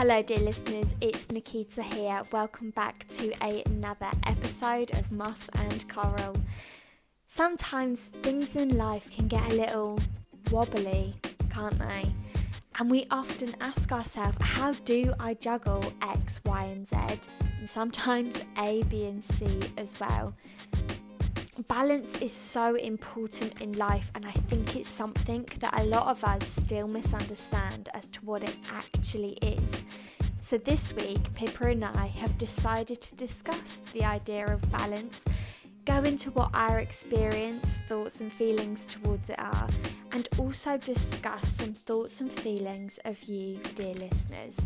Hello, dear listeners, it's Nikita here. Welcome back to another episode of Moss and Coral. Sometimes things in life can get a little wobbly, can't they? And we often ask ourselves, how do I juggle X, Y, and Z? And sometimes A, B, and C as well balance is so important in life, and I think it's something that a lot of us still misunderstand as to what it actually is. So, this week, Pippa and I have decided to discuss the idea of balance, go into what our experience, thoughts, and feelings towards it are, and also discuss some thoughts and feelings of you, dear listeners.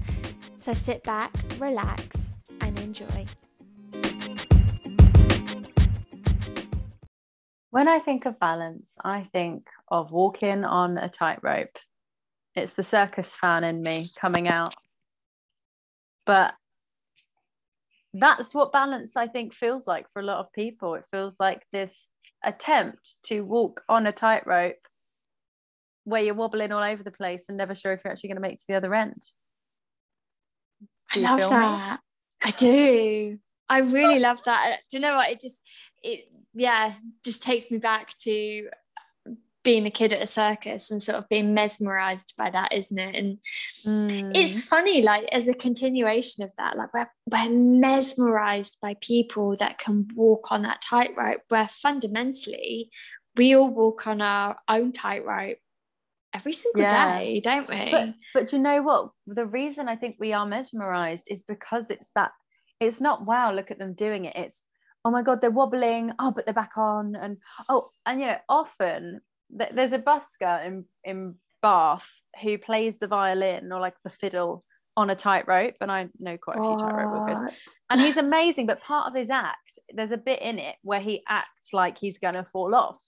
So, sit back, relax, and enjoy. When I think of balance, I think of walking on a tightrope. It's the circus fan in me coming out. But that's what balance, I think, feels like for a lot of people. It feels like this attempt to walk on a tightrope where you're wobbling all over the place and never sure if you're actually going to make to the other end. I love that. Me? I do. I really love that. Do you know what? It just it yeah, just takes me back to being a kid at a circus and sort of being mesmerized by that, isn't it? And mm. it's funny, like as a continuation of that, like we're, we're mesmerized by people that can walk on that tightrope, where fundamentally we all walk on our own tightrope every single yeah. day, don't we? But, but you know what? The reason I think we are mesmerized is because it's that it's not wow, look at them doing it. It's oh my god they're wobbling oh but they're back on and oh and you know often th- there's a busker in in bath who plays the violin or like the fiddle on a tightrope and i know quite a few tightrope walkers and he's amazing but part of his act there's a bit in it where he acts like he's going to fall off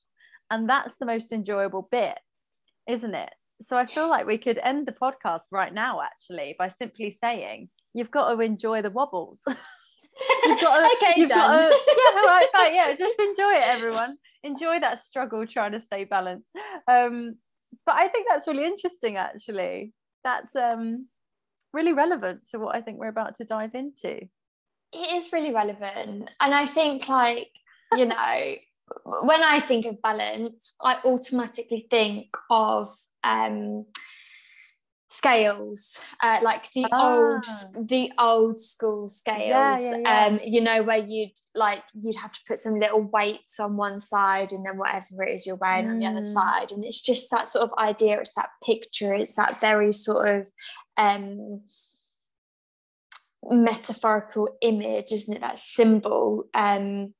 and that's the most enjoyable bit isn't it? So i feel like we could end the podcast right now actually by simply saying you've got to enjoy the wobbles you've got to, okay, you've done. Got to, yeah, right, right, yeah. Just enjoy it, everyone. Enjoy that struggle trying to stay balanced. Um, but I think that's really interesting, actually. That's um, really relevant to what I think we're about to dive into. It is really relevant, and I think, like you know, when I think of balance, I automatically think of um scales uh, like the ah. old the old school scales yeah, yeah, yeah. um you know where you'd like you'd have to put some little weights on one side and then whatever it is you're wearing mm. on the other mm. side and it's just that sort of idea it's that picture it's that very sort of um metaphorical image isn't it that symbol um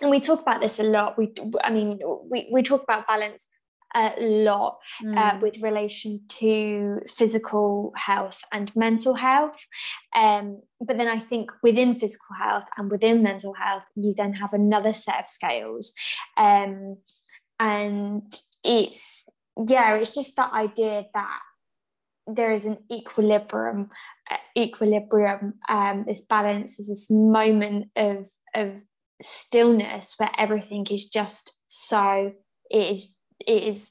and we talk about this a lot we i mean we, we talk about balance a lot uh, mm. uh, with relation to physical health and mental health. Um, but then I think within physical health and within mental health, you then have another set of scales. Um, and it's, yeah, it's just that idea that there is an equilibrium, uh, equilibrium, um, this balance is this moment of, of stillness where everything is just so, it is it is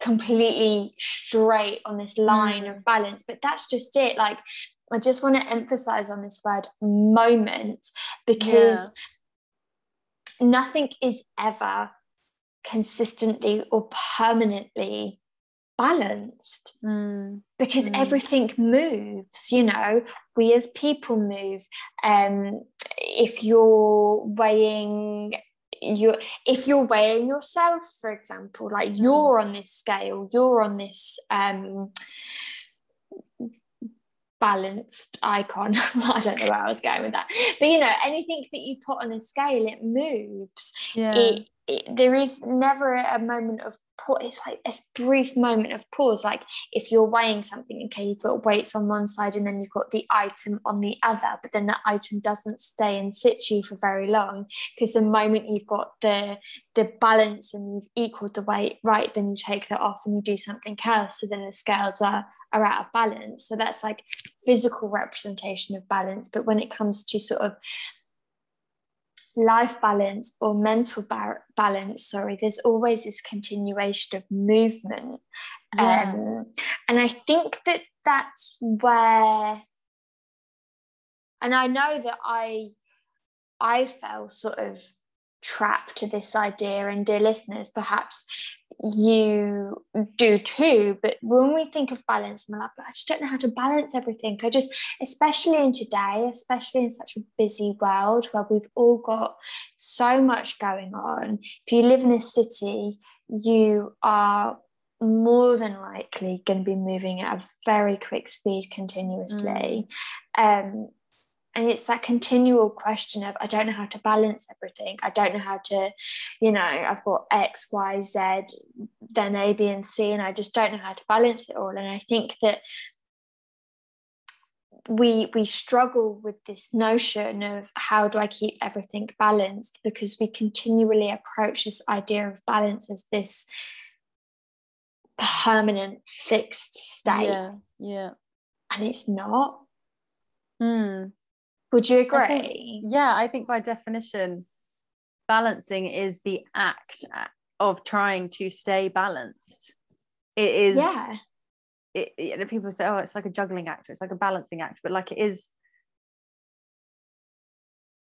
completely straight on this line mm. of balance but that's just it like i just want to emphasize on this word moment because yeah. nothing is ever consistently or permanently balanced mm. because mm. everything moves you know we as people move um if you're weighing you if you're weighing yourself for example like mm. you're on this scale you're on this um balanced icon i don't know where i was going with that but you know anything that you put on a scale it moves yeah. it it, there is never a moment of pause. It's like this brief moment of pause. Like if you're weighing something, okay, you put weights on one side and then you've got the item on the other, but then that item doesn't stay in situ for very long because the moment you've got the the balance and you've equaled the weight, right, then you take that off and you do something else. So then the scales are are out of balance. So that's like physical representation of balance. But when it comes to sort of life balance or mental bar- balance sorry there's always this continuation of movement yeah. um, and i think that that's where and i know that i i felt sort of trapped to this idea and dear listeners perhaps you do too but when we think of balance I'm like I just don't know how to balance everything I just especially in today especially in such a busy world where we've all got so much going on if you live in a city you are more than likely going to be moving at a very quick speed continuously mm. um, and it's that continual question of i don't know how to balance everything. I don't know how to you know i've got x y z then a b and c and i just don't know how to balance it all. And i think that we we struggle with this notion of how do i keep everything balanced? Because we continually approach this idea of balance as this permanent fixed state. Yeah yeah. And it's not. Hmm. Would you agree? I think, yeah, I think by definition, balancing is the act of trying to stay balanced. It is. Yeah. It, it, people say, oh, it's like a juggling act, it's like a balancing act, but like it is.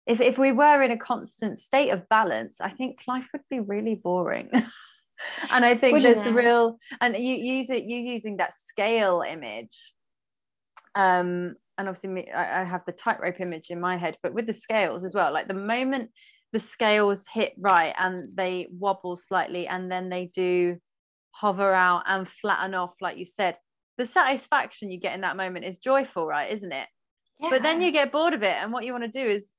If, if we were in a constant state of balance, I think life would be really boring. and I think Wouldn't there's it? the real, and you use it, you using that scale image. Um, and obviously me, I, I have the tightrope image in my head, but with the scales as well, like the moment the scales hit right and they wobble slightly and then they do hover out and flatten off, like you said, the satisfaction you get in that moment is joyful, right? Isn't it? Yeah. But then you get bored of it, and what you want to do is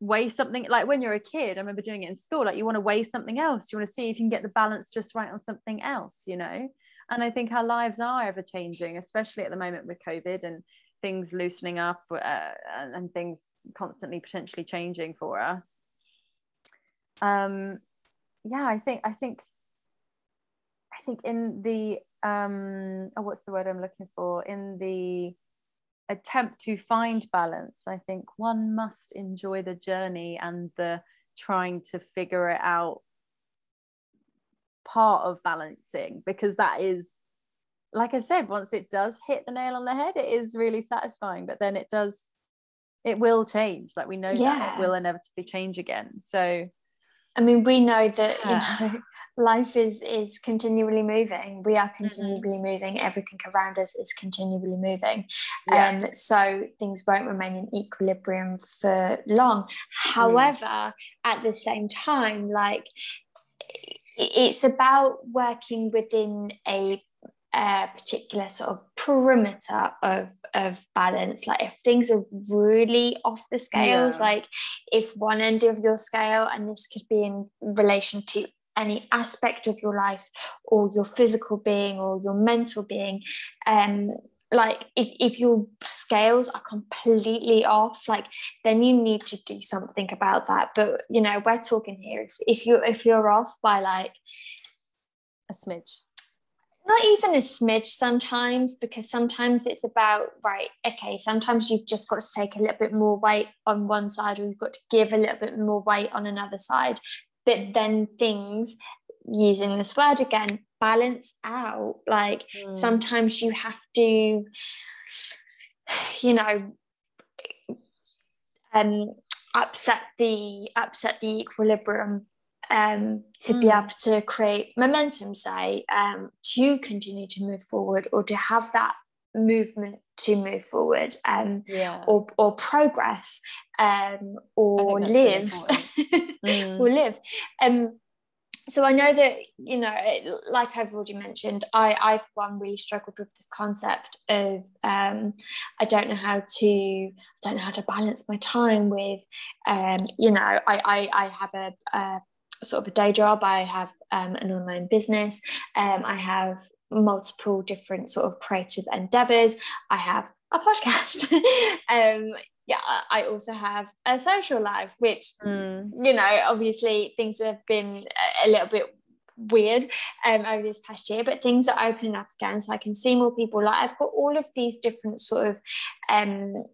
weigh something like when you're a kid. I remember doing it in school, like you want to weigh something else, you want to see if you can get the balance just right on something else, you know. And I think our lives are ever changing, especially at the moment with COVID and things loosening up uh, and, things constantly potentially changing for us. Um yeah i think i think i think in the um oh what's the word i'm looking for? In the attempt to find balance i think one must enjoy the journey and the trying to figure it out part of balancing because that is like I said, once it does hit the nail on the head, it is really satisfying. But then it does, it will change. Like we know yeah. that it will inevitably change again. So, I mean, we know that yeah. you know life is is continually moving. We are mm-hmm. continually mm-hmm. moving. Everything around us is continually moving, and yeah. um, so things won't remain in equilibrium for long. Mm. However, mm. at the same time, like it's about working within a a particular sort of perimeter of of balance. Like if things are really off the scales yeah. like if one end of your scale and this could be in relation to any aspect of your life or your physical being or your mental being um like if, if your scales are completely off like then you need to do something about that. But you know we're talking here if, if you if you're off by like a smidge not even a smidge sometimes because sometimes it's about right okay sometimes you've just got to take a little bit more weight on one side or you've got to give a little bit more weight on another side but then things using this word again balance out like mm. sometimes you have to you know um upset the upset the equilibrium um, to mm. be able to create momentum, say, um, to continue to move forward or to have that movement to move forward um, yeah. or, or progress um, or live mm. or live um, so I know that you know, like I've already mentioned, I I've one really struggled with this concept of um, I don't know how to I don't know how to balance my time with um, you know I I, I have a, a sort of a day job. I have um, an online business. Um, I have multiple different sort of creative endeavors. I have a podcast. um, yeah, I also have a social life, which mm. you know, obviously things have been a, little bit weird um, over this past year, but things are opening up again, so I can see more people. Like I've got all of these different sort of um,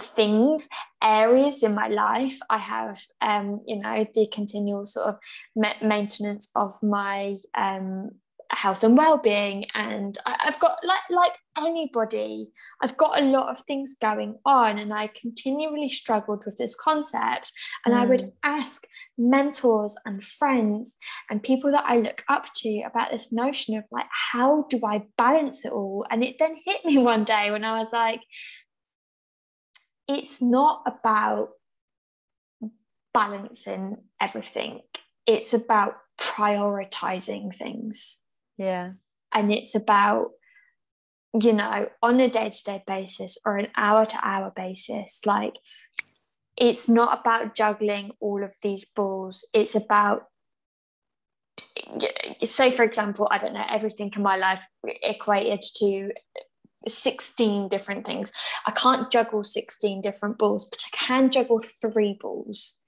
things areas in my life i have um you know the continual sort of ma- maintenance of my um health and well-being and I, have got like like anybody i've got a lot of things going on and i continually struggled with this concept and mm. i would mm. ask mentors and friends and people that i look up to about this notion of like how do i balance it all and it then hit me one day when i was like it's not about balancing everything it's about prioritizing things yeah. And it's about, you know, on a day to day basis or an hour to hour basis, like it's not about juggling all of these balls. It's about, say, for example, I don't know, everything in my life equated to 16 different things. I can't juggle 16 different balls, but I can juggle three balls.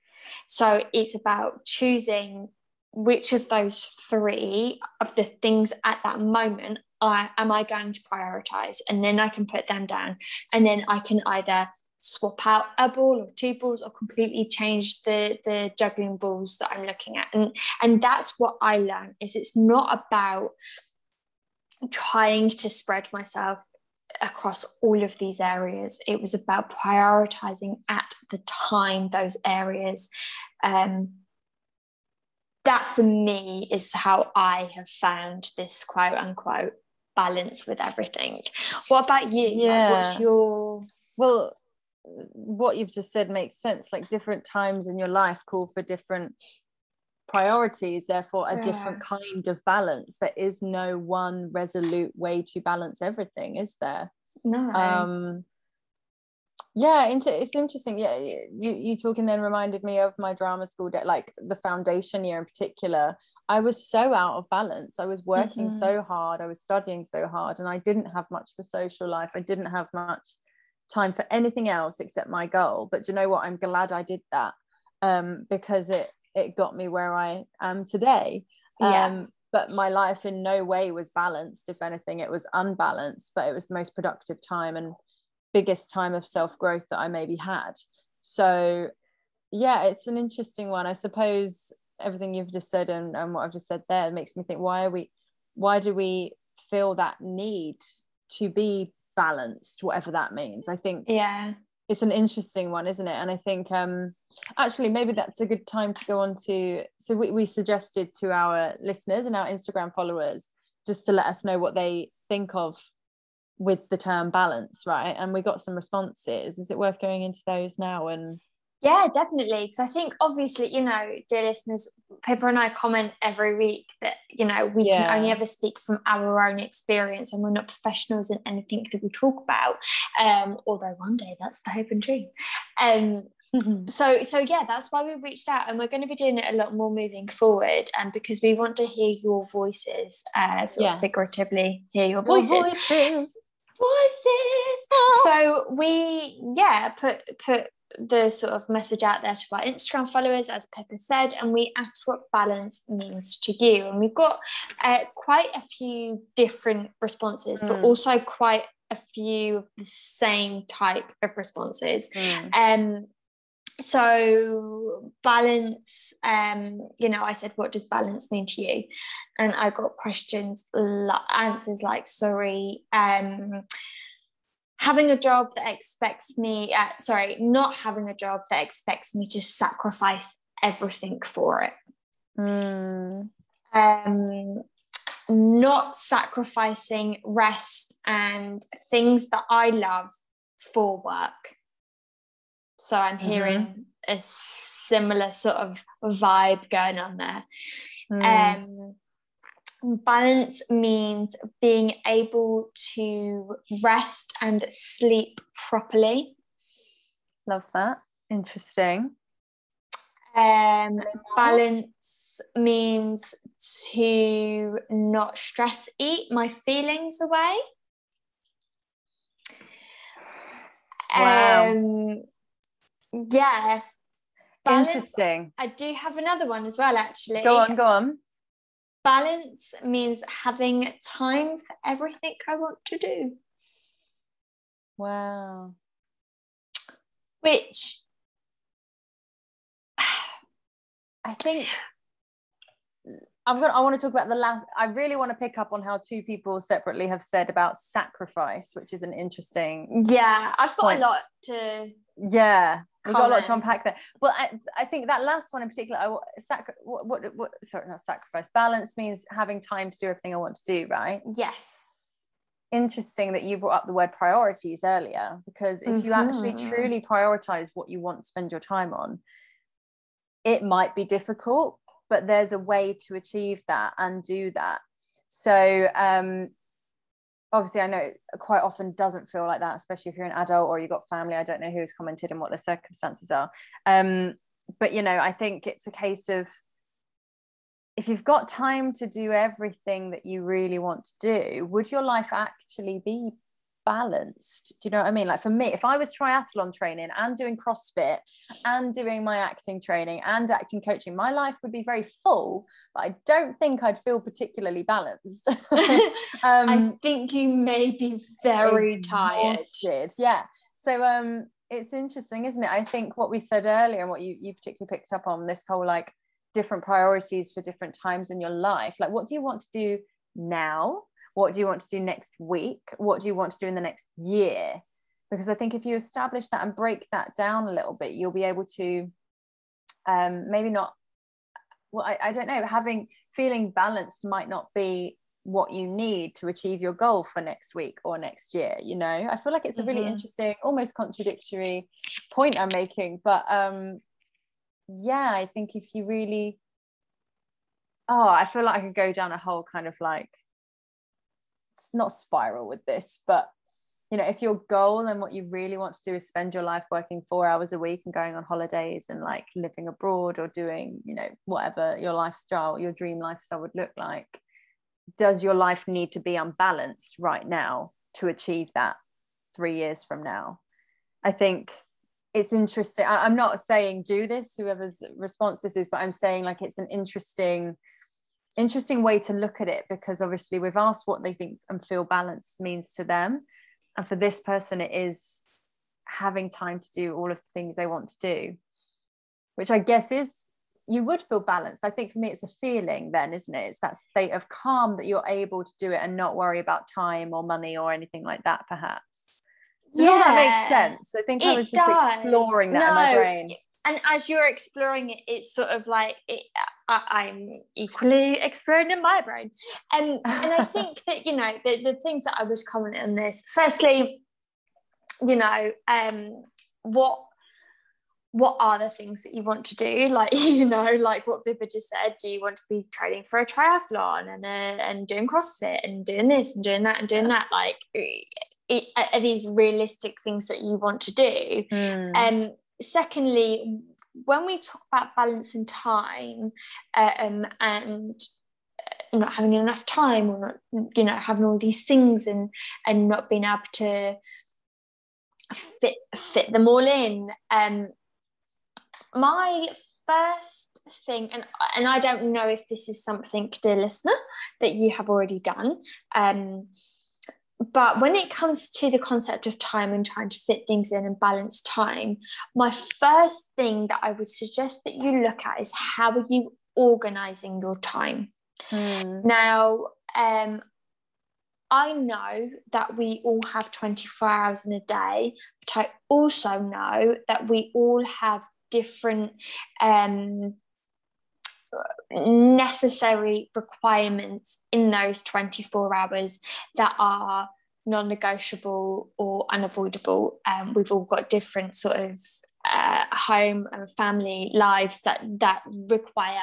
So it's about choosing which of those three of the things at that moment I, am I going to prioritize? And then I can put them down. And then I can either swap out a ball or two balls or completely change the, the juggling balls that I'm looking at. And, and that's what I learned is it's not about trying to spread myself across all of these areas. It was about prioritizing at the time those areas. Um, that for me is how I have found this quote unquote balance with everything. What about you? Yeah. Like, what's your well what you've just said makes sense. Like different times in your life call for different priorities, therefore a yeah. different kind of balance. There is no one resolute way to balance everything, is there? No. Um yeah it's interesting yeah you you talking then reminded me of my drama school day like the foundation year in particular i was so out of balance i was working mm-hmm. so hard i was studying so hard and i didn't have much for social life i didn't have much time for anything else except my goal but you know what i'm glad i did that um, because it it got me where i am today yeah. um, but my life in no way was balanced if anything it was unbalanced but it was the most productive time and biggest time of self growth that I maybe had. So, yeah, it's an interesting one. I suppose everything you've just said and, and what I've just said there makes me think why are we, why do we feel that need to be balanced, whatever that means? I think, yeah, it's an interesting one, isn't it? And I think, um, actually, maybe that's a good time to go on to. So, we, we suggested to our listeners and our Instagram followers just to let us know what they think of with the term balance, right? And we got some responses. Is it worth going into those now? And yeah, definitely. Because I think obviously, you know, dear listeners, Pippa and I comment every week that, you know, we yeah. can only ever speak from our own experience and we're not professionals in anything that we talk about. Um, although one day that's the hope and dream. Um, Mm-hmm. So, so yeah, that's why we reached out, and we're going to be doing it a lot more moving forward, and um, because we want to hear your voices, uh, sort yes. of figuratively hear your voices. Your voices voices. Oh. So we, yeah, put put the sort of message out there to our Instagram followers, as Pippa said, and we asked what balance means to you. And we've got uh, quite a few different responses, mm. but also quite a few of the same type of responses. Mm. Um, so balance um you know i said what does balance mean to you and i got questions answers like sorry um having a job that expects me uh, sorry not having a job that expects me to sacrifice everything for it mm. um not sacrificing rest and things that i love for work so I'm hearing mm-hmm. a similar sort of vibe going on there. Mm. Um, balance means being able to rest and sleep properly. Love that. Interesting. Um, balance means to not stress eat my feelings away. Wow. Um, yeah. Balance, Interesting. I do have another one as well, actually. Go on, go on. Balance means having time for everything I want to do. Wow. which I think I'm gonna I want to talk about the last I really want to pick up on how two people separately have said about sacrifice, which is an interesting Yeah, I've got point. a lot to Yeah. We've got a lot to unpack there. But I, I think that last one in particular, I sacri- what, what, what sorry, not sacrifice. Balance means having time to do everything I want to do, right? Yes interesting that you brought up the word priorities earlier because if mm-hmm. you actually mm-hmm. truly prioritize what you want to spend your time on it might be difficult but there's a way to achieve that and do that so um obviously i know it quite often doesn't feel like that especially if you're an adult or you've got family. I don't know who's commented and what the circumstances are. Um but you know i think it's a case of if you've got time to do everything that you really want to do, would your life actually be balanced? Do you know what I mean? Like for me, if I was triathlon training and doing CrossFit and doing my acting training and acting coaching, my life would be very full, but I don't think I'd feel particularly balanced. um, I think you may be very exhausted. tired. Yeah. So um it's interesting, isn't it? I think what we said earlier and what you you particularly picked up on this whole like different priorities for different times in your life like what do you want to do now what do you want to do next week? What do you want to do in the next year? Because i think if you establish that and break that down a little bit you'll be able to um, maybe not well I, I don't know having feeling balanced might not be what you need to achieve your goal for next week or next year you know? I feel like it's a really mm-hmm. interesting almost contradictory point i'm making but um yeah, I think if you really, oh, I feel like I could go down a whole kind of like, not spiral with this, but you know, if your goal and what you really want to do is spend your life working four hours a week and going on holidays and like living abroad or doing, you know, whatever your lifestyle, your dream lifestyle would look like, does your life need to be unbalanced right now to achieve that three years from now? I think it's interesting I, am not saying do this whoever's response this is but i'm saying like it's an interesting interesting way to look at it because obviously we've asked what they think and feel balance means to them and for this person it is having time to do all of the things they want to do which i guess is you would feel balanced i think for me it's a feeling then isn't it it's that state of calm that you're able to do it and not worry about time or money or anything like that perhaps does yeah, that makes sense? I think I was just does. exploring that no, in my brain. And as you're exploring it, it's sort of like it, I, am equally exploring in my brain. And and I think that you know the, the things that I was commenting on this. Firstly, you know, um, what what are the things that you want to do like you know like what Pippa just said do you want to be training for a triathlon and uh, and doing CrossFit and doing this and doing that and doing that like it, are these realistic things that you want to do mm. um secondly when we talk about balancing time um, and uh, not having enough time or not you know having all these things and and not being able to fit fit them all in um my first thing and and I don't know if this is something dear listener that you have already done um but when it comes to the concept of time and trying to fit things in and balance time, my first thing that I would suggest that you look at is how are you organizing your time? Hmm. Now, um, I know that we all have 24 hours in a day, but I also know that we all have different um, necessary requirements in those 24 hours that are non-negotiable or unavoidable. Um, we've all got different sort of uh, home and family lives that that require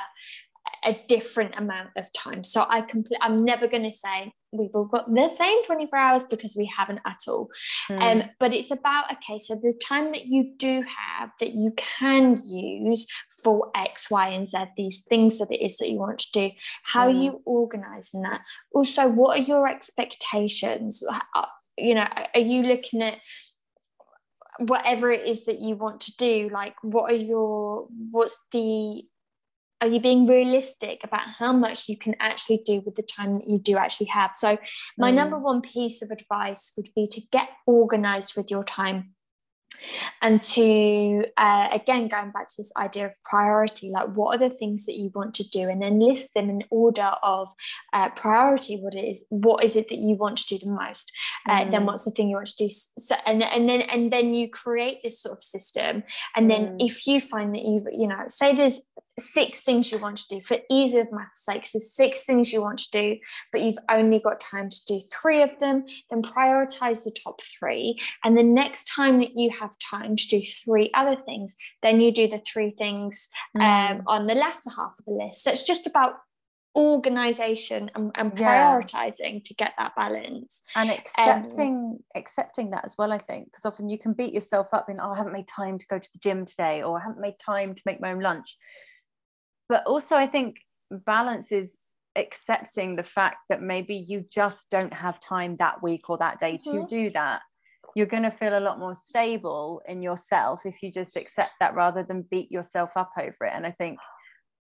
a different amount of time. So I complete I'm never going to say we've all got the same 24 hours because we haven't at all. Mm. Um, but it's about okay, so the time that you do have that you can use for X, Y, and Z, these things that it is that you want to do. How mm. are you organizing that? Also, what are your expectations? Uh, you know, are you looking at whatever it is that you want to do like what are your what's the are you being realistic about how much you can actually do with the time that you do actually have so my mm. number one piece of advice would be to get organized with your time and to uh, again going back to this idea of priority like what are the things that you want to do and then list them in order of uh, priority what it is what is it that you want to do the most uh, mm. then what's the thing you want to do so, and, and then and then you create this sort of system and then mm. if you find that you've you know say there's six things you want to do. For ease of math's sake so six things you want to do but you've only got time to do three of them then prioritize the top three. And the next time that you have time to do three other things then you do the three things um, mm. on the latter half of the list. So it's just about organization and, and prioritizing yeah. to get that balance. And um, accepting um, accepting that as well i think because often you can beat yourself up in oh i haven't made time to go to the gym today or i haven't made time to make my own lunch but also i think balance is accepting the fact that maybe you just don't have time that week or that day mm-hmm. to do that. You're going to feel a lot more stable in yourself if you just accept that rather than beat yourself up over it. And i think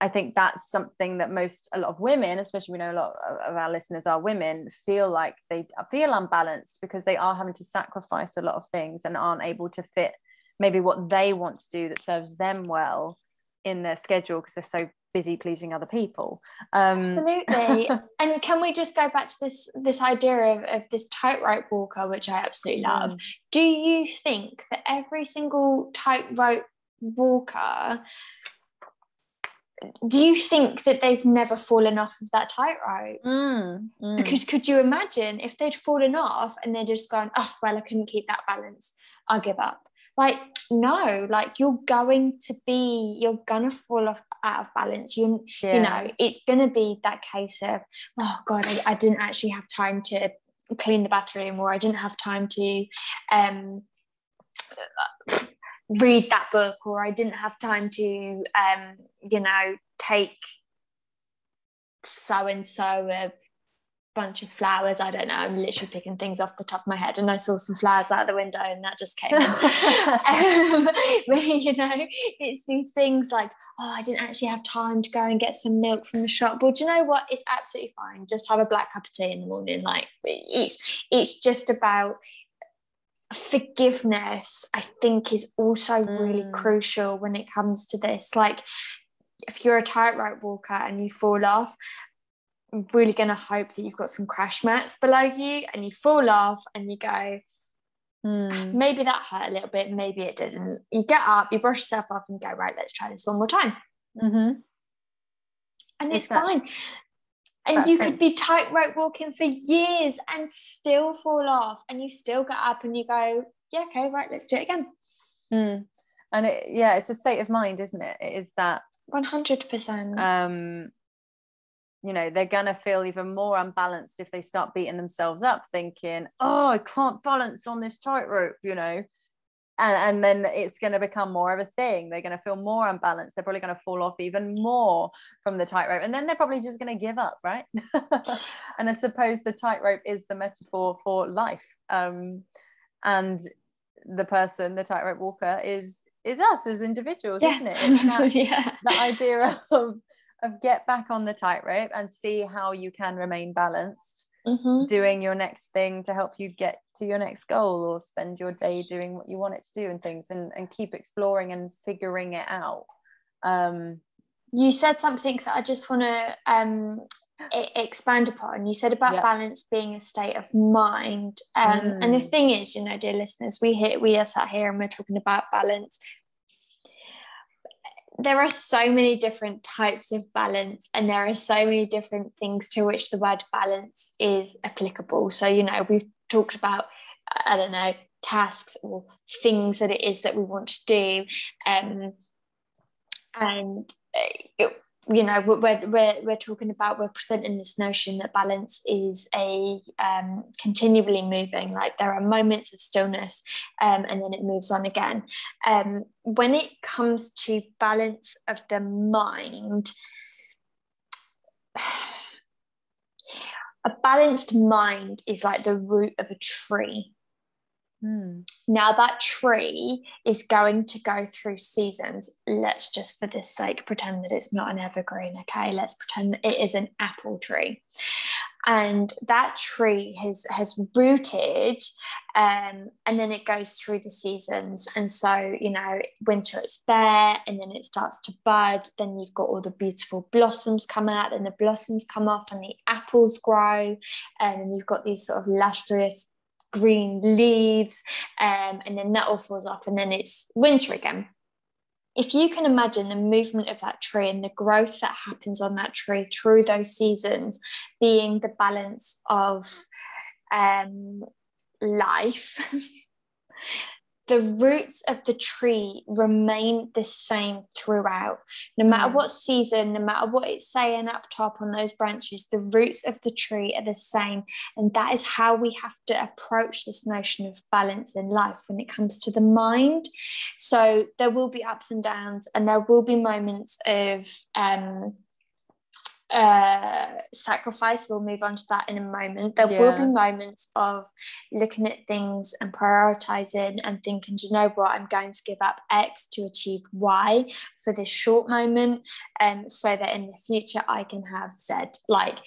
i think that's something that most a lot of women especially we know a lot of our listeners are women feel like they feel unbalanced because they are having to sacrifice a lot of things and aren't able to fit maybe what they want to do that serves them well in their schedule because they're so busy pleasing other people um, absolutely and can we just go back to this this idea of, of this tightrope walker which i absolutely love mm. do you think that every single tightrope walker do you think that they've never fallen off of that tightrope? Mm, mm. Because could you imagine if they'd fallen off and they're just gone, oh, well, I couldn't keep that balance, I'll give up like no like you're going to be you're gonna fall off out of balance you yeah. you know it's gonna be that case of oh god I, I, didn't actually have time to clean the bathroom or i didn't have time to um read that book or i didn't have time to um you know take so and so a bunch of flowers. I don't know. I'm literally picking things off the top of my head, and I saw some flowers out the window, and that just came. um, but, you know, it's these things like, oh, I didn't actually have time to go and get some milk from the shop. Well, do you know what? It's absolutely fine. Just have a black cup of tea in the morning. Like it's it's just about forgiveness. I think is also really mm. crucial when it comes to this. Like if you're a tightrope walker and you fall off, really going to hope that you've got some crash mats below you and you fall off and you go, hmm. maybe that hurt a little bit, maybe it didn't. You get up, you brush yourself off and go, right, let's try this one more time. Mm-hmm. And it's fine. And you could be tightrope walking for years and still fall off, and you still get up and you go, yeah, okay, right, let's do it again. Mm. And it, yeah, it's a state of mind, isn't it? It is that 100%. Um, you know they're gonna feel even more unbalanced if they start beating themselves up thinking oh i can't balance on this tightrope you know? And, and then it's going to become more of a thing. They're going to feel more unbalanced. They're probably going to fall off even more from the tightrope. And then they're probably just going to give up right? And i suppose the tightrope is the metaphor for life. Um, and the person the tightrope walker is is us as individuals yeah. isn't it? That, yeah. the idea of of get back on the tightrope and see how you can remain balanced mm-hmm. doing your next thing to help you get to your next goal or spend your day doing what you want it to do and things and, and keep exploring and figuring it out um, you said something that i just want to um, expand upon you said about yep. balance being a state of mind um, mm. and the mm. thing is you know dear listeners we here we are sat here and we're talking about balance there are so many different types of balance and there are so many different things to which the word balance is applicable. So you know we've talked about i don't know tasks or things that it is that we want to do um, and uh, you know we're, we're, we're talking about we're presenting this notion that balance is a um, continually moving like there are moments of stillness um, and then it moves on again. Um, when it comes to balance of the mind a balanced mind is like the root of a tree Hmm. Now, that tree is going to go through seasons. Let's just, for this sake, pretend that it's not an evergreen, okay? Let's pretend it is an apple tree. and that tree has has rooted um, and then it goes through the seasons and so you know winter it's bare and then it starts to bud then you've got all the beautiful blossoms come out and the blossoms come off and the apples grow and you've got these sort of lustrous green leaves um, and then that all falls off and then it's winter again. If you can imagine the movement of that tree and the growth that happens on that tree through those seasons being the balance of um, life the roots of the tree remain the same throughout. No matter mm. what season, no matter what it's saying up top on those branches, the roots of the tree are the same. And that is how we have to approach this notion of balance in life when it comes to the mind. So there will be ups and downs, and there will be moments of, um, uh, sacrifice. We'll move on to that in a moment. There yeah. will be moments of looking at things and prioritizing and thinking, you know what, I'm going to give up X to achieve Y for this short moment, and um, so that in the future I can have Z. Like,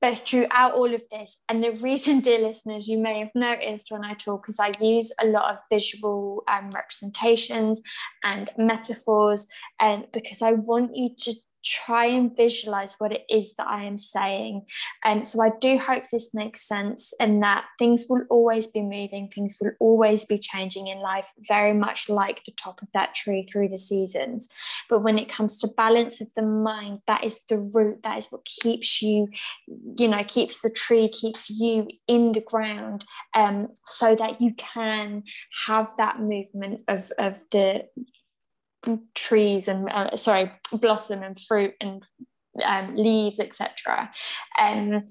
but throughout all of this, and the reason, dear listeners, you may have noticed when I talk is I use a lot of visual um, representations and metaphors, and because I want you to try and visualize what it is that I am saying. And so I do hope this makes sense and that things will always be moving, things will always be changing in life, very much like the top of that tree through the seasons. But when it comes to balance of the mind, that is the root, that is what keeps you, you know, keeps the tree, keeps you in the ground um, so that you can have that movement of, of the trees and uh, sorry blossom and fruit and um, leaves etc um,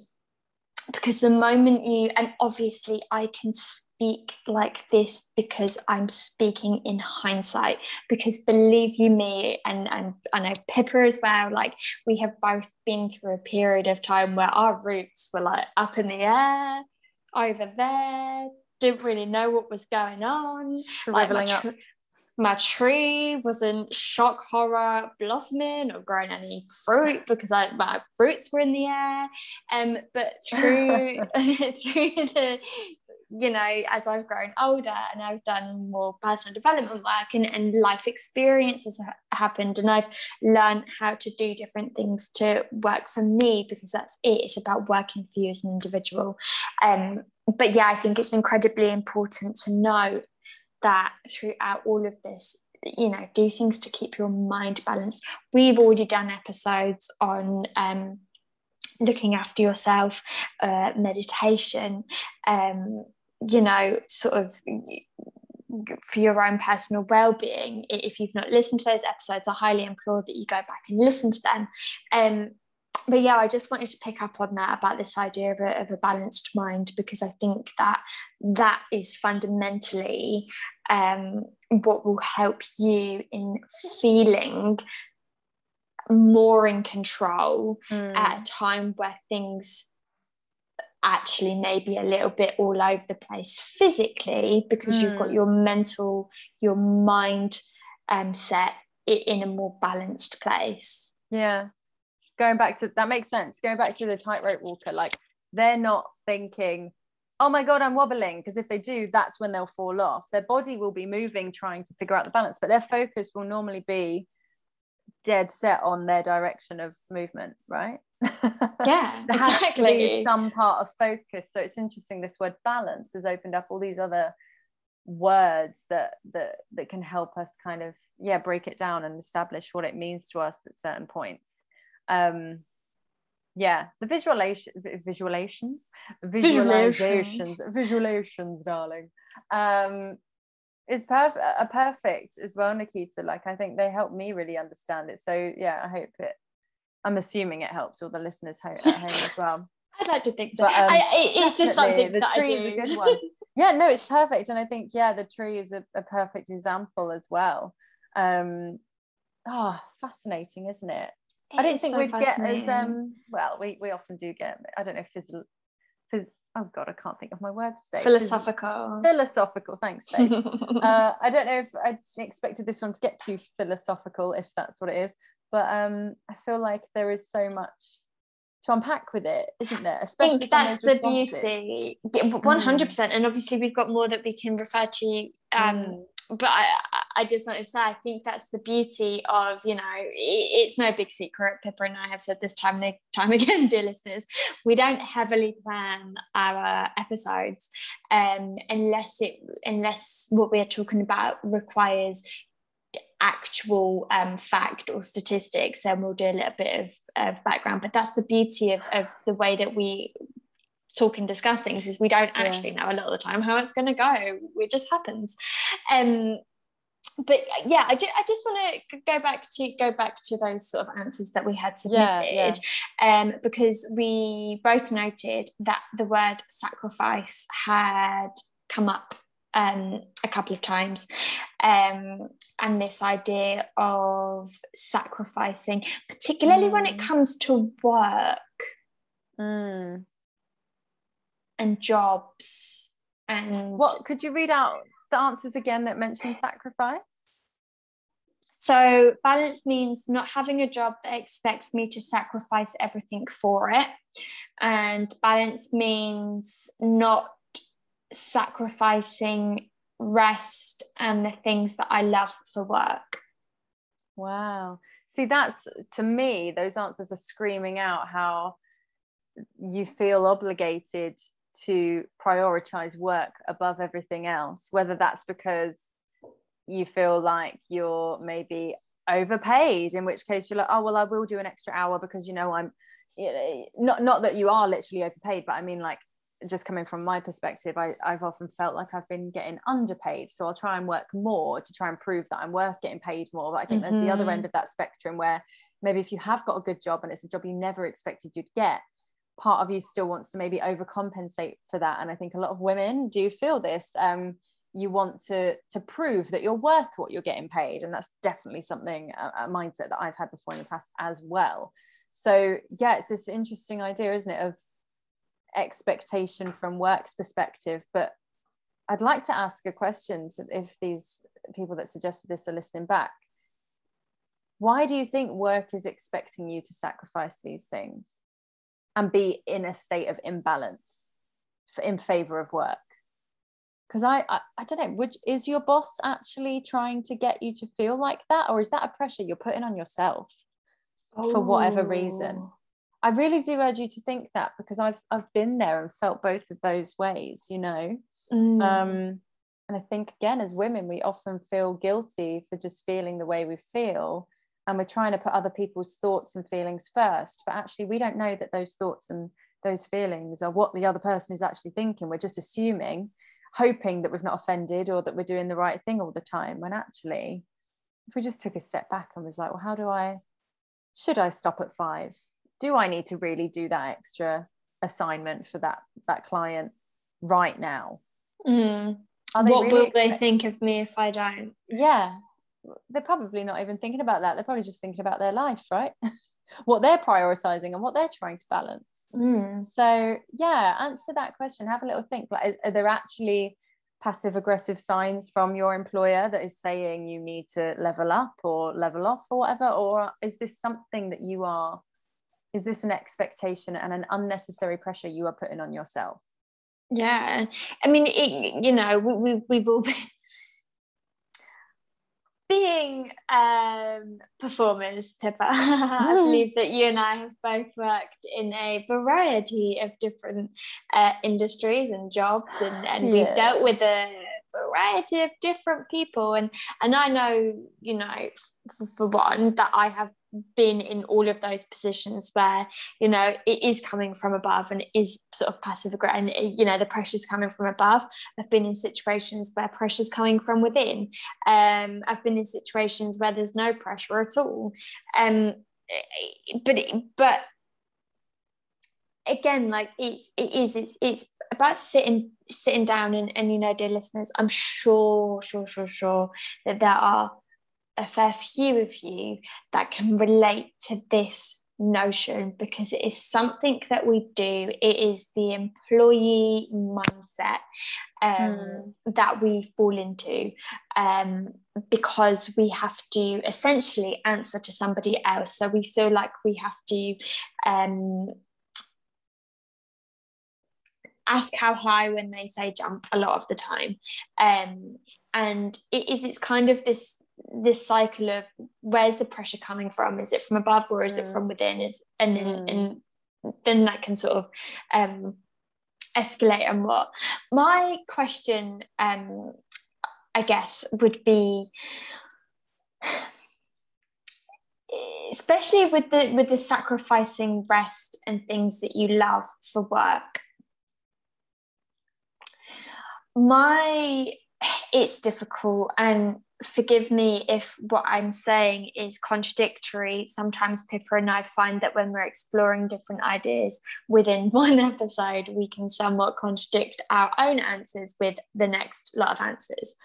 because the moment you and obviously i can speak like this because i'm speaking in hindsight because believe you me and and i know pippa as well like we have both been through a period of time where our roots were like up in the air over there didn't really know what was going on shriveling like up my tree wasn't shock horror blossoming or growing any fruit because I, my fruits were in the air. Um, but through through the you know, as I've grown older and I've done more personal development work and, and life experiences ha- happened, and I've learned how to do different things to work for me because that's it. It's about working for you as an individual. Um, but yeah, I think it's incredibly important to know that throughout all of this you know do things to keep your mind balanced. We've already done episodes on um, looking after yourself uh, meditation um, you know sort of for your own personal well-being. If you've not listened to those episodes i highly implore that you go back and listen to them. Um, but yeah, I just wanted to pick up on that about this idea of a, of a balanced mind because I think that that is fundamentally um, what will help you in feeling more in control mm. at a time where things actually maybe a little bit all over the place physically because mm. you've got mm. your mental your mind um, set in a more balanced place yeah going back to that makes sense. Going back to the tightrope walker like they're not thinking oh my god i'm wobbling. Because if they do that's when they'll fall off. Their body will be moving trying to figure out the balance but their focus will normally be dead set on their direction of movement right? Yeah there has exactly. to be some part of focus. So it's interesting this word balance has opened up all these other words that that that can help us kind of yeah break it down and establish what it means to us at certain points um yeah the visualization visualizations visualizations visualizations darling. Um is perfect a perfect as well nikita. Like i think they help me really understand it. So yeah i hope it i'm assuming it helps all the listeners at home as well. I'd like to think so. But, um, I, it's just something the that tree is a good one. Yeah no it's perfect. And i think yeah the tree is a, a perfect example as well. Um oh fascinating isn't it I didn't think so we'd get as um well we, we often do get I don't know phys, phys oh god I can't think of my words today philosophical philosophical thanks babe. uh, I don't know if I expected this one to get too philosophical if that's what it is but um I feel like there is so much to unpack with it, isn't there? Especially I think that's the beauty, one hundred percent. And obviously, we've got more that we can refer to. Um, mm. But I, I just wanted to say, I think that's the beauty of, you know, it's no big secret. Pippa and I have said this time and time again, dear listeners, we don't heavily plan our episodes um, unless it unless what we're talking about requires actual um, fact or statistics and we'll do a little bit of, of background but that's the beauty of, of the way that we talk and discuss things is we don't actually yeah. know a lot of the time how it's going to go it just happens um but yeah I, ju- I just want to go back to go back to those sort of answers that we had submitted yeah, yeah. um because we both noted that the word sacrifice had come up um, a couple of times. Um, and this idea of sacrificing, particularly mm. when it mm. comes to work mm. and jobs. And what could you read out the answers again that mention sacrifice? So, balance means not having a job that expects me to sacrifice everything for it. And balance means not sacrificing rest and the things that I love for work. Wow. See, that's to me, those answers are screaming out how you feel obligated to prioritize work above everything else, whether that's because you feel like you're maybe overpaid, in which case you're like, oh, well, I will do an extra hour because, you know, I'm not, not that you are literally overpaid, but I mean, like, just coming from my perspective, I, I've often felt like I've been getting underpaid. So I'll try and work more to try and prove that I'm worth getting paid more. But I think mm-hmm. there's the other end mm-hmm. of that spectrum where maybe if you have got a good job and it's a job you never expected you'd get, part of you still wants to maybe overcompensate for that. And I think a lot of women do feel this. Um, you want to to prove that you're worth what you're getting paid, and that's definitely something a, a mindset that I've had before in the past as well. So yeah, it's this interesting idea, isn't it, of expectation from work's perspective but i'd like to ask a question if these people that suggested this are listening back why do you think work is expecting you to sacrifice these things and be in a state of imbalance in favor of work because I, I, I don't know which is your boss actually trying to get you to feel like that or is that a pressure you're putting on yourself oh. for whatever reason oh. I really do urge you to think that because I've I've been there and felt both of those ways, you know. Mm. Um, and I think again, as women, we often feel guilty for just feeling the way we feel, and we're trying to put other people's thoughts and feelings first. But actually, we don't know that those thoughts and those feelings are what the other person is actually thinking. We're just assuming, hoping that we've not offended or that we're doing the right thing all the time. When actually, if we just took a step back and was like, well, how do I? Should I stop at five? do I need to really do that extra assignment for that that client right now? Mm. what really will expect- they think of me if I don't? Yeah, they're probably not even thinking about that. They're probably just thinking about their life, right? what they're prioritizing and what they're trying to balance. Mm. So yeah, answer that question. Have a little think. Like, is, are there actually passive aggressive signs from your employer that is saying you need to level up or level off or whatever? Or is this something that you are is this an expectation and an unnecessary pressure you are putting on yourself yeah i mean it, you know we, we, we've all been being um, performers, Pippa, I believe that you and I have both worked in a variety of different uh, industries and jobs, and, and yeah. we've dealt with a variety of different people. And and I know, you know, for, for one, that I have been in all of those positions where you know it is coming from above and it is sort of passive aggressive and you know the pressure's coming from above. I've been in situations where pressure's coming from within. Um i've been in situations where there's no pressure at all. Um but but again like it's it is it's it's about sitting sitting down and, and you know dear listeners i'm sure sure sure sure that there are a fair few of you that can relate to this notion because it is something that we do it is the employee mindset um, mm. that we fall into um, because we have to essentially answer to somebody else so we feel like we have to um, ask how high when they say jump a lot of the time um, and it is it's kind of this this cycle of where's the pressure coming from is it from above or is mm. it from within is and, mm. and then that can sort of um, escalate and what my question um, i guess would be especially with the with the sacrificing rest and things that you love for work my it's difficult and forgive me if what i'm saying is contradictory. Sometimes pippa and i find that when we're exploring different ideas within one episode we can somewhat contradict our own answers with the next lot of answers.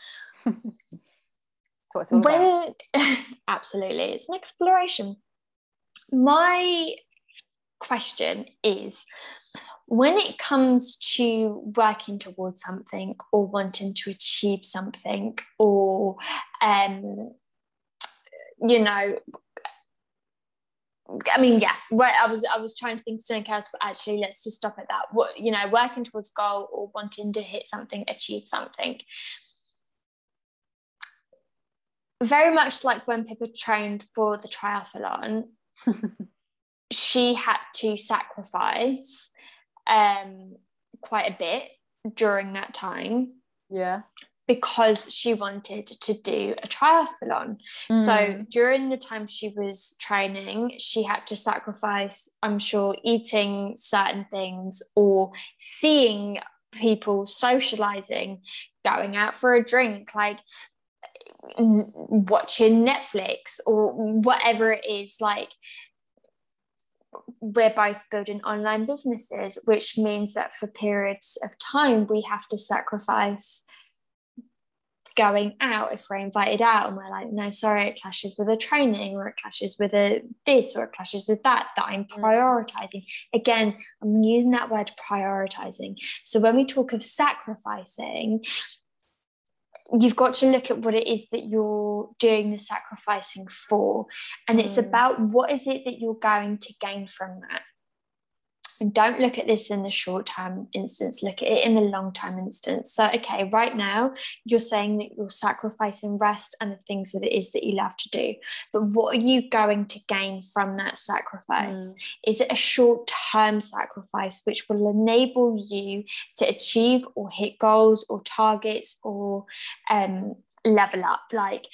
What it's all when, absolutely, it's an exploration. My question is when it comes to working towards something or wanting to achieve something or um you know I mean, yeah, right. I was I was trying to think something else, but actually, let's just stop at that. What you know, working towards goal or wanting to hit something, achieve something very much like when Pippa trained for the triathlon, she had to sacrifice um, quite a bit during that time. Yeah. Because she wanted to do a triathlon. Mm. So during the time she was training, she had to sacrifice, I'm sure, eating certain things or seeing people socializing, going out for a drink. Like watching Netflix or whatever it is like we're both building online businesses which means that for periods of time we have to sacrifice going out if we're invited out. And we're like no sorry it clashes with a training or it clashes with a this or it clashes with that that i'm mm. prioritizing. Again i'm using that word prioritizing. So when we talk of sacrificing you've got to look at what it is that you're doing the sacrificing for and it's mm. about what is it that you're going to gain from that and don't look at this in the short term instance, look at it in the long term instance. So, okay, right now you're saying that you're sacrificing rest and the things that it is that you love to do. But what are you going to gain from that sacrifice? Mm. Is it a short term sacrifice which will enable you to achieve or hit goals or targets or um, level up? Like,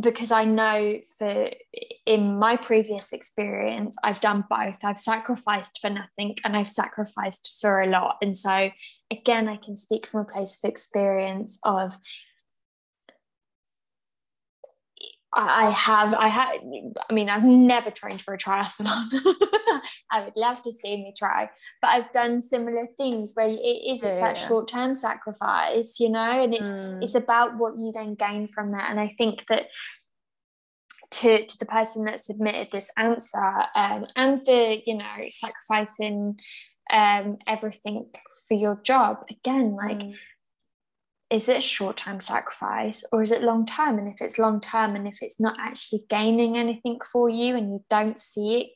because I know for in my previous experience, I've done both. I've sacrificed for nothing and I've sacrificed for a lot. And so, again, I can speak from a place of experience of I have, I have, I mean, I've never trained for a triathlon. I would love to see me try, but I've done similar things where it is it's that yeah. short term sacrifice, you know, and it's mm. it's about what you then gain from that. And I think that to to the person that submitted this answer um, and the you know sacrificing um, everything for your job again, like. Mm is it a short term sacrifice or is it long term? And if it's long term and if it's not actually gaining anything for you and you don't see it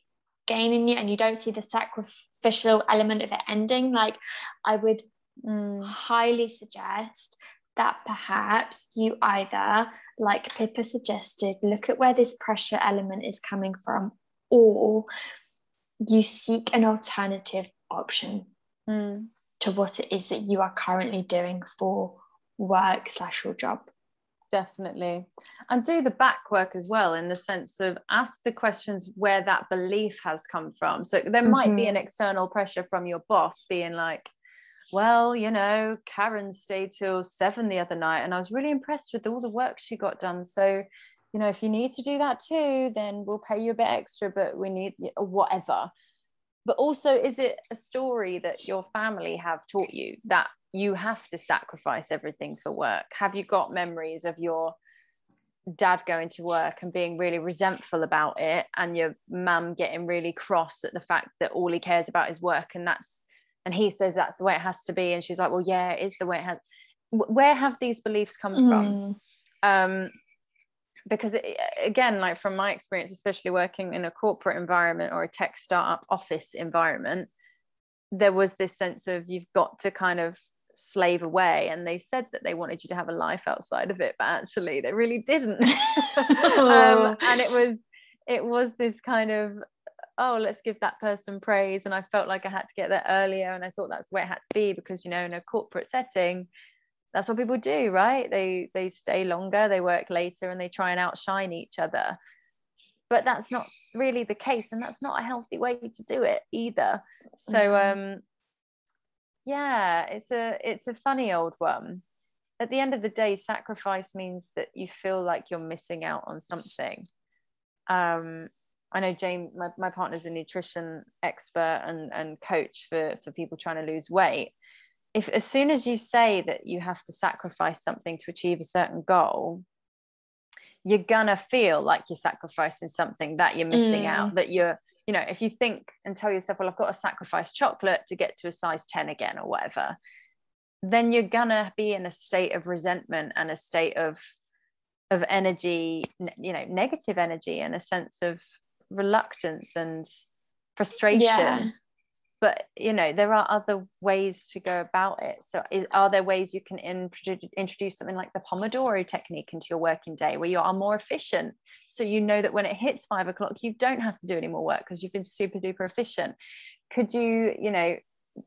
gaining you and you don't see the sacrificial element of it ending, like I would mm, highly suggest that perhaps you either, like Pippa suggested, look at where this pressure element is coming from, or you seek an alternative option mm. to what it is that you are currently doing for work slash your job definitely and do the back work as well in the sense of ask the questions where that belief has come from so there mm-hmm. might be an mm-hmm. external pressure from your boss being like well you know karen stayed till seven the other night and i was really impressed with all the work she got done so you know if you need to do that too then we'll pay you a bit extra but we need whatever but also is it a story that your family have taught you that you have to sacrifice everything for work. Have you got memories of your dad going to work and being really resentful about it and your mum getting really cross at the fact that all he cares about is work and that's and he says that's the way it has to be and she's like well yeah it is the way it has. Where have these beliefs come mm. from um because it, again like from my experience especially working in a corporate environment or a tech startup office environment there was this sense of you've got to kind of slave away and they said that they wanted you to have a life outside of it but actually they really didn't. Um, and it was it was this kind of oh let's give that person praise and i felt like i had to get there earlier and i thought that's the way it had to be because you know in a corporate setting that's what people do right? They they stay longer they work later and they try and outshine each other. But that's not really the case and that's not a healthy way to do it either. So mm-hmm. um yeah it's a it's a funny old one at the end of the day sacrifice means that you feel like you're missing out on something um I know James, my, my partner's a nutrition expert and, and coach for, for people trying to lose weight. If as soon as you say that you have to sacrifice something to achieve a certain goal, you're gonna feel like you're sacrificing something that you're missing mm. out, that you're, you know, if you think and tell yourself, well, I've got to sacrifice chocolate to get to a size 10 again or whatever, then you're gonna be in a state of resentment and a state of of energy, you know, negative energy and a sense of reluctance and frustration yeah. But you know there are other ways to go about it. So is, are there ways you can in, introduce something like the pomodoro technique into your working day where you are more efficient? So you know that when it hits five o'clock you don't have to do any more work because you've been super duper efficient. Could you you know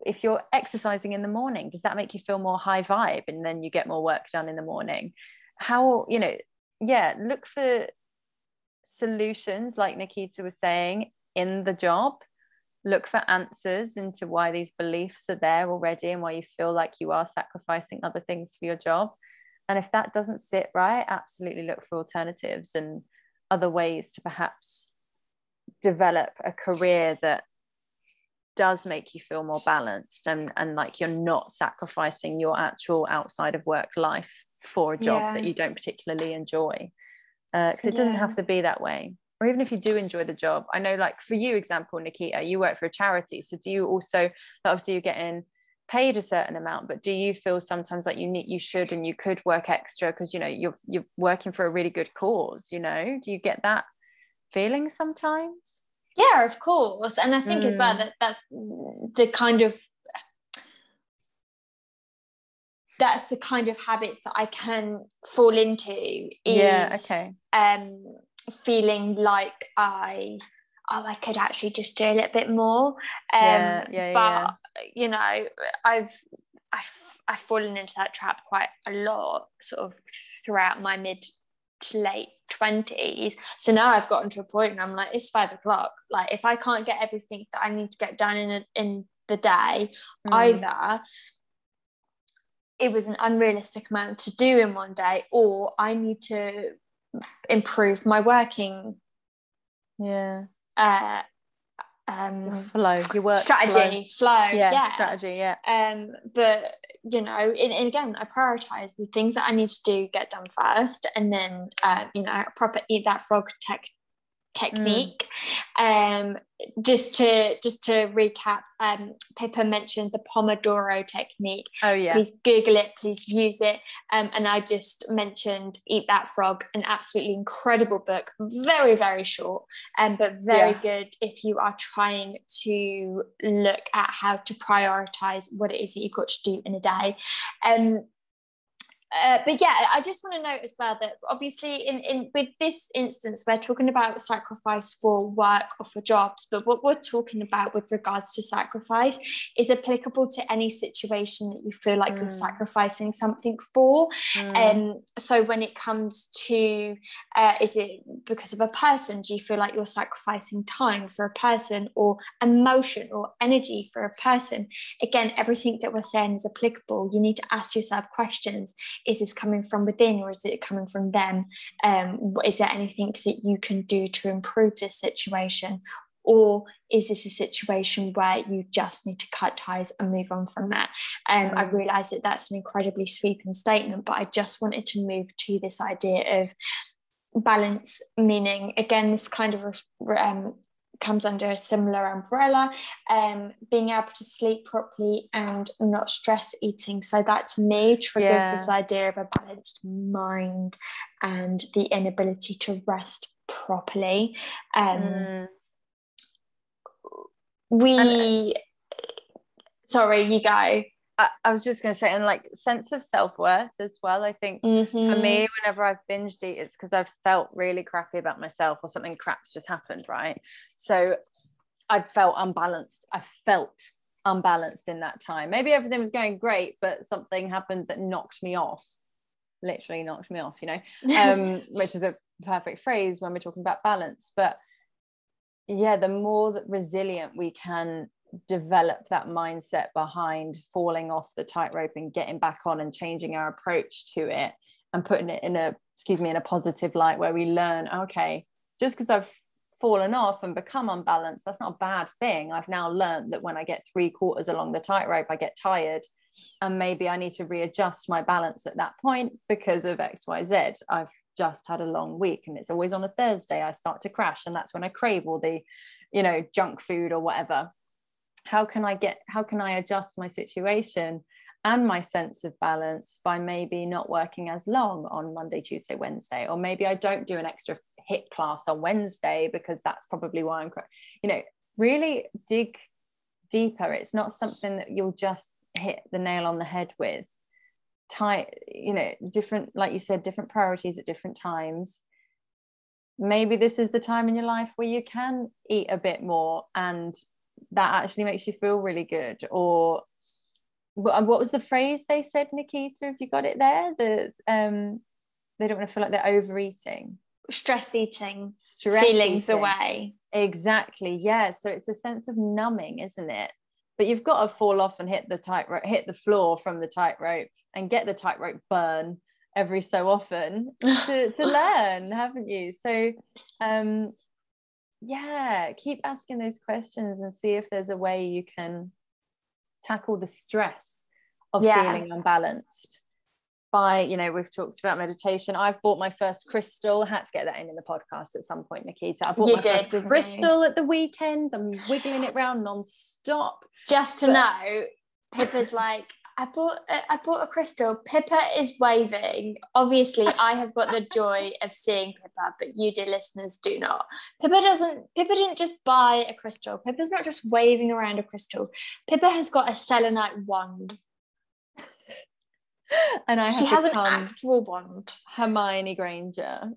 if you're exercising in the morning does that make you feel more high vibe and then you get more work done in the morning? How you know yeah look for solutions, like Nikita was saying, in the job. Look for answers into why these beliefs are there already and why you feel like you are sacrificing other things for your job. And if that doesn't sit right, absolutely look for alternatives and other ways to perhaps develop a career that does make you feel more balanced and, and like you're not sacrificing your actual outside of work life for a job yeah. that you don't particularly enjoy because uh, it yeah. doesn't have to be that way or even if you do enjoy the job i know like for you example nikita you work for a charity so do you also obviously you're getting paid a certain amount but do you feel sometimes like you need you should and you could work extra because you know you're you're working for a really good cause you know do you get that feeling sometimes yeah of course and i think mm. as well mm. that that's the kind of that's the kind of habits that I can fall into is yeah, okay. um feeling like I oh I could actually just do a little bit more. Um yeah, yeah, but yeah. you know, I've I've I've fallen into that trap quite a lot sort of throughout my mid to late 20s so now I've gotten to a point and I'm like it's five o'clock like if I can't get everything that I need to get done in a, in the day mm. either it was an unrealistic amount to do in one day or i need to improve my working yeah. uh um flow your work strategy flow, flow yeah, yeah, strategy yeah. Um but you know and, and, again i prioritize the things that i need to do get done first and then uh, you know proper eat that frog tech technique. Mm. Um, just to just to recap, um, Pippa mentioned the Pomodoro technique. Oh yeah. Please Google it. Please use it. Um, and I just mentioned Eat That Frog, an absolutely incredible book. Very very short, um, but very yeah. good if you are trying to look at how to prioritize what it is that you've got to do in a day. Um, uh, but yeah, I just want to note as well that obviously in, in with this instance, we're talking about sacrifice for work or for jobs, but what we're talking about with regards to sacrifice is applicable to any situation that you feel like mm. you're sacrificing something for. Mm. Um, so when it comes to uh, is it because of a person? Do you feel like you're sacrificing time for a person or emotion or energy for a person? Again, everything that we're saying is applicable. You need to ask yourself questions is this coming from within or is it coming from them? Um, is there anything that you can do to improve this situation? Or is this a situation where you just need to cut ties and move on from that? Um, mm. I realise that that's an incredibly sweeping statement, but I just wanted to move to this idea of balance, meaning again, this kind of um, comes under a similar umbrella um being able to sleep properly and not stress eating so that to me triggers yeah. this idea of a balanced mind and the inability to rest properly um mm. we sorry, you go. I, I was just gonna say, and like sense of self worth as well. I think Mm-hmm. for me, whenever I've binged eat, it's because I've felt really crappy about myself or something crap's just happened, right? So I've felt unbalanced. I felt unbalanced in that time. Maybe everything was going great, but something happened that knocked me off. Literally knocked me off, you know, um, which is a perfect phrase when we're talking about balance. But yeah, the more that resilient we can develop that mindset behind falling off the tightrope and getting back on and changing our approach to it and putting it in a excuse me in a positive light where we learn okay just because i've fallen off and become unbalanced that's not a bad thing. I've now learned that when i get three quarters along the tightrope i get tired and maybe i need to readjust my balance at that point because of xyz i've just had a long week and it's always on a thursday i start to crash and that's when i crave all the you know junk food or whatever how can i get how can i adjust my situation and my sense of balance by maybe not working as long on monday tuesday wednesday? Or maybe i don't do an extra HIIT class on wednesday because that's probably why i'm you know really dig deeper. It's not something that you'll just hit the nail on the head with. Tie you know different like you said different priorities at different times. Maybe this is the time in your life where you can eat a bit more and that actually makes you feel really good or what was the phrase they said nikita have you got it there? The um they don't want to feel like they're overeating. Stress eating, stress feelings eating. away. exactly yeah. So it's a sense of numbing isn't it? But you've got to fall off and hit the tightrope hit the floor from the tightrope and get the tightrope burn every so often to, to learn haven't you? So um yeah keep asking those questions and see if there's a way you can tackle the stress of Yeah. feeling unbalanced by you know we've talked about meditation. I've bought my first crystal. Had to get that in in the podcast at some point nikita. I bought You my did, first didn't you? crystal at the weekend. I'm wiggling it around non-stop. Just to But- know, Pippa's like, I bought a, I bought a crystal. Pippa is waving. Obviously, I have got the joy of seeing Pippa, but you, dear listeners, do not. Pippa doesn't. Pippa didn't just buy a crystal. Pippa's not just waving around a crystal. Pippa has got a selenite wand. and i have She has an actual wand. hermione granger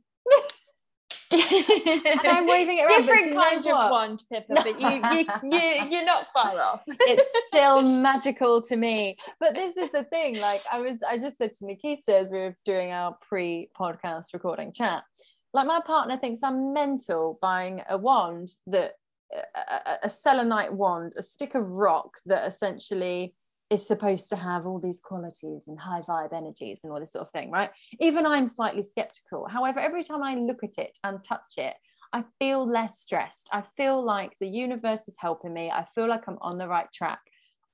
and i'm waving it around Different kind of what? wand, Pippa, but you, you, you, you're not far off. it's still magical to me. But this is the thing. Like I was, I just said to Nikita as we were doing our pre-podcast recording chat, like my partner thinks I'm mental buying a wand that a, a- a selenite wand, a stick of rock that essentially is supposed to have all these qualities and high vibe energies and all this sort of thing, right? Even I'm slightly skeptical. However, every time I look at it and touch it, I feel less stressed. I feel like the universe is helping me. I feel like I'm on the right track.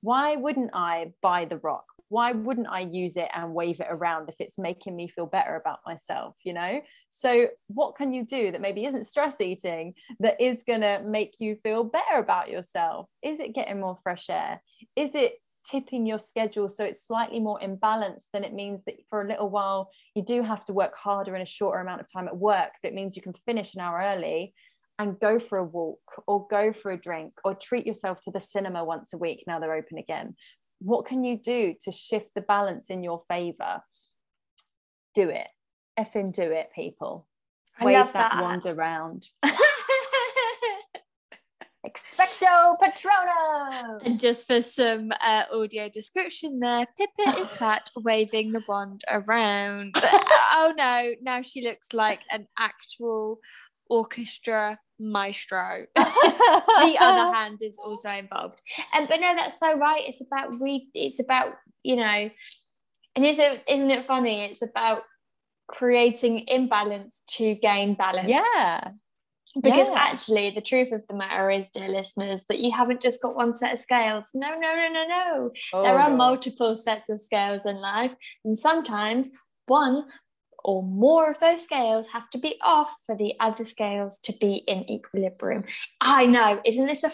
Why wouldn't I buy the rock? Why wouldn't I use it and wave it around if it's making me feel better about myself? You know? So, what can you do that maybe isn't stress eating that is going to make you feel better about yourself? Is it getting more fresh air? Is it tipping your schedule so it's slightly more imbalanced then it means that for a little while you do have to work harder in a shorter amount of time at work but it means you can finish an hour early and go for a walk or go for a drink or treat yourself to the cinema once a week now they're open again. What can you do to shift the balance in your favor? Do it. Effing do it people. I wave love that that. wand around expecto patronum And just for some uh, audio description there, Pippa is sat waving the wand around. oh no, now she looks like an actual orchestra maestro. the other hand is also involved. And but no, that's so right. It's about re it's about, you know, and isn't isn't it funny? It's about creating imbalance to gain balance. yeah Because Yeah. actually, the truth of the matter is, dear listeners, that you haven't just got one set of scales. No, no, no, no, no. there Oh, are God. multiple sets of scales in life, and sometimes one or more of those scales have to be off for the other scales to be in equilibrium. I know, isn't this a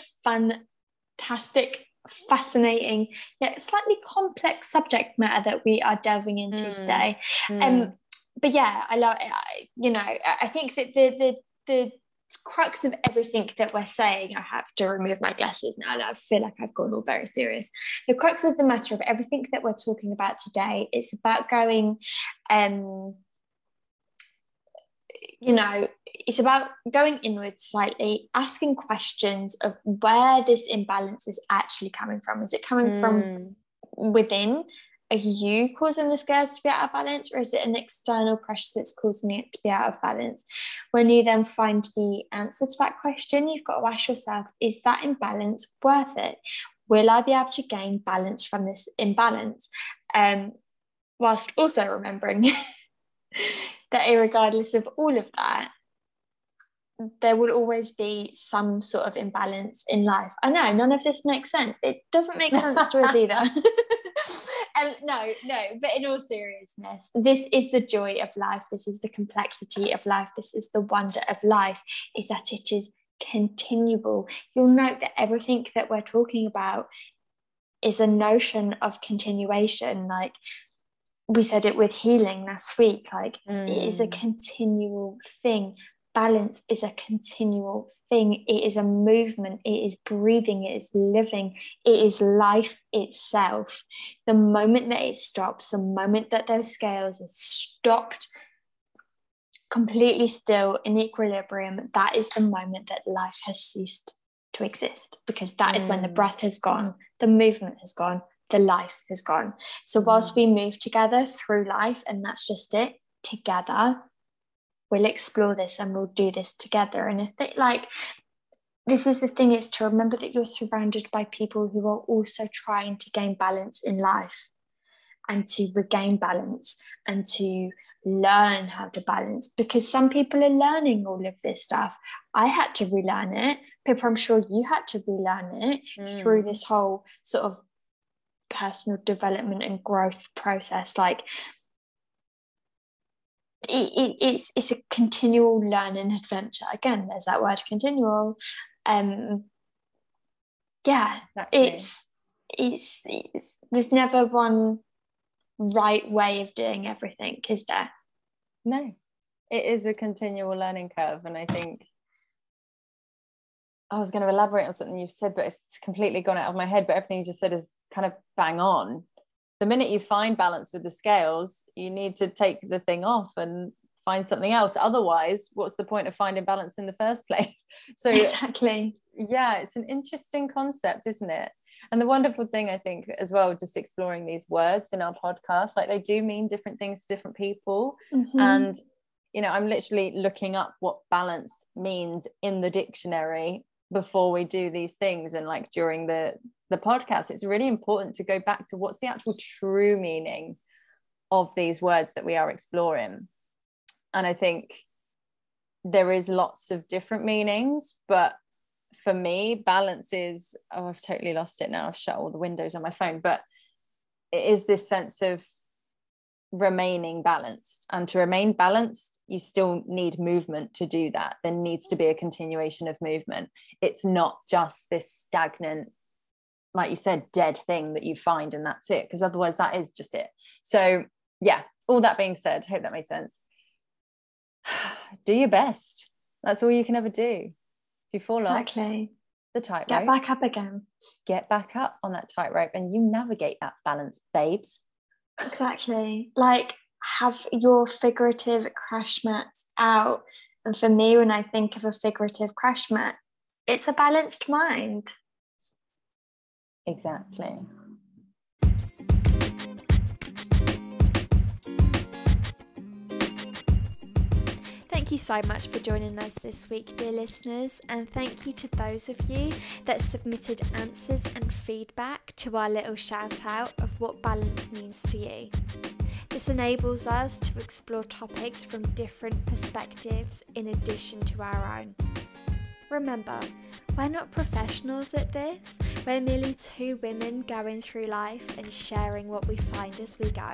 fantastic, fascinating, yet slightly complex subject matter that we are delving into Mm. today? Mm. Um, but yeah, I love. it. I, you know, I think that the the the crux of everything that we're saying, I have to remove my glasses now I feel like I've gone all very serious. The crux of the matter of everything that we're talking about today it's about going, um, you know, it's about going inward slightly, asking questions of where this imbalance is actually coming from. Is it coming mm. from within? Are you causing the scales to be out of balance or is it an external pressure that's causing it to be out of balance when you then find the answer to that question you've got to ask yourself is that imbalance worth it will i be able to gain balance from this imbalance um, whilst also remembering that regardless of all of that there will always be some sort of imbalance in life. I know none of this makes sense. It doesn't make sense to us either. and no, no, but in all seriousness, this is the joy of life. This is the complexity of life. This is the wonder of life, is that it is continual. You'll note that everything that we're talking about is a notion of continuation. Like we said it with healing last week, like mm. it is a mm. continual thing balance is a continual thing. It is a movement. It is breathing. It is living. It is life itself. The moment that it stops, the moment that those scales are stopped completely still in equilibrium, that is the moment that life has ceased to exist because that mm. is when the mm. breath has gone, the movement has gone, the life has gone. So, whilst mm. we move together through life, and that's just it, together, we'll explore this and we'll do this together. And I think like this is the thing is to remember that you're surrounded by people who are also trying to gain balance in life and to regain balance and to learn how to balance because some people are learning all of this stuff. I had to relearn it. Pippa, I'm sure you had to relearn it mm. through this whole sort of personal development and growth process. Like it, it, it's it's a continual learning adventure. Again, there's that word continual. Um, yeah, exactly. it's, it's it's there's never one right way of doing everything, is there? No, it is a continual learning curve, and I think I was going to elaborate on something you've said, but it's completely gone out of my head. But everything you just said is kind of bang on the minute you find balance with the scales, you need to take the thing off and find something else. Otherwise, what's the point of finding balance in the first place? So exactly. Yeah, it's an interesting concept, isn't it? And the wonderful thing, I think, as well, just exploring these words in our podcast, like they do mean different things to different people. Mm-hmm. And you know, I'm literally looking up what balance means in the dictionary before we do these things and like during the the podcast it's really important to go back to what's the actual true meaning of these words that we are exploring. And i think there is lots of different meanings but for me balance is oh i've totally lost it now. I've shut all the windows on my phone but it is this sense of remaining balanced. And to remain balanced you still need movement to do that. There needs to be a continuation of movement. It's not just this stagnant like you said dead thing that you find and that's it because otherwise that is just it. So yeah all that being said hope that made sense. Do your best. That's all you can ever do. If you fall exactly. off the tightrope get back up again. get back up on that tightrope and you navigate that balance babes Exactly. Like have your figurative crash mats out. And for me, when I think of a figurative crash mat, it's a balanced mind. Exactly. Thank you so much for joining us this week, dear listeners, and thank you to those of you that submitted answers and feedback to our little shout out of what balance means to you. This enables us to explore topics from different perspectives in addition to our own. Remember, we're not professionals at this, we're merely two women going through life and sharing what we find as we go.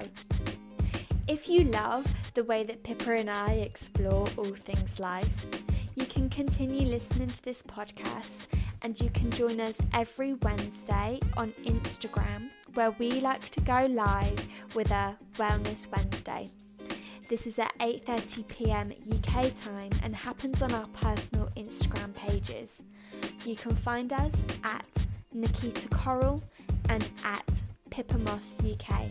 If you love the way that Pippa and I explore all things life, you can continue listening to this podcast and you can join us every Wednesday on Instagram where we like to go live with a Wellness Wednesday. This is at 8:30 p.m. UK time and happens on our personal Instagram pages. You can find us at Nikita Coral and at Pippa Moss UK.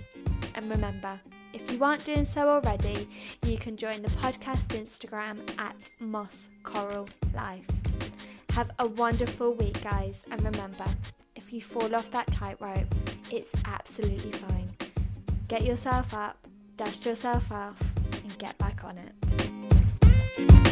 And remember, if you aren't doing so already, you can join the podcast Instagram at Moss Coral Life. Have a wonderful week, guys, and remember, if you fall off that tightrope, it's absolutely fine. Get yourself up, dust yourself off, and get back on it.